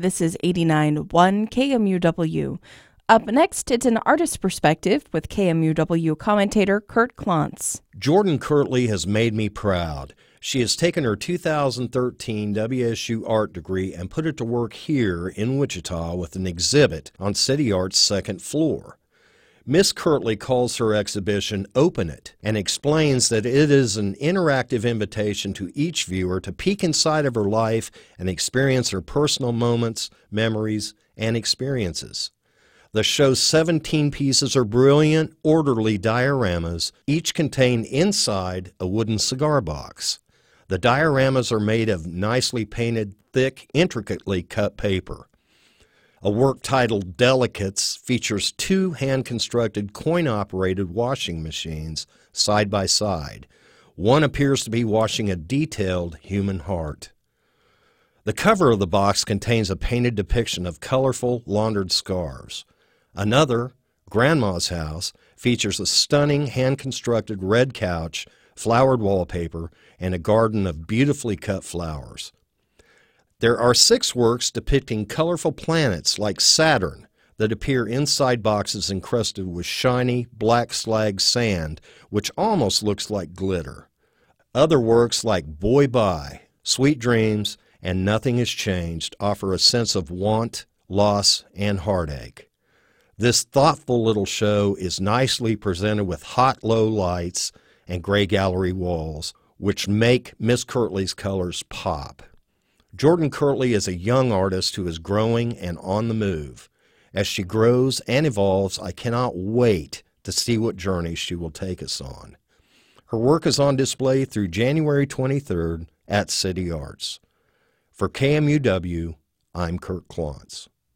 This is 89.1 KMUW. Up next, it's an artist perspective with KMUW commentator Kurt Klontz. Jordan Kirtley has made me proud. She has taken her 2013 WSU art degree and put it to work here in Wichita with an exhibit on City Art's second floor. Miss Kirtley calls her exhibition Open It and explains that it is an interactive invitation to each viewer to peek inside of her life and experience her personal moments, memories, and experiences. The show's 17 pieces are brilliant, orderly dioramas, each contained inside a wooden cigar box. The dioramas are made of nicely painted, thick, intricately cut paper. A work titled Delicates features two hand constructed coin operated washing machines side by side. One appears to be washing a detailed human heart. The cover of the box contains a painted depiction of colorful laundered scarves. Another, Grandma's House, features a stunning hand constructed red couch flowered wallpaper, and a garden of beautifully cut flowers. There are six works depicting colorful planets like Saturn that appear inside boxes encrusted with shiny black slag sand, which almost looks like glitter. Other works like Boy Bye, Sweet Dreams, and Nothing Has Changed offer a sense of want, loss, and heartache. This thoughtful little show is nicely presented with hot low lights and gray gallery walls, which make Miss Kirtley's colors pop. Jordan Kirtley is a young artist who is growing and on the move. As she grows and evolves, I cannot wait to see what journey she will take us on. Her work is on display through January 23rd at City Arts. For KMUW, I'm Kurt Klontz.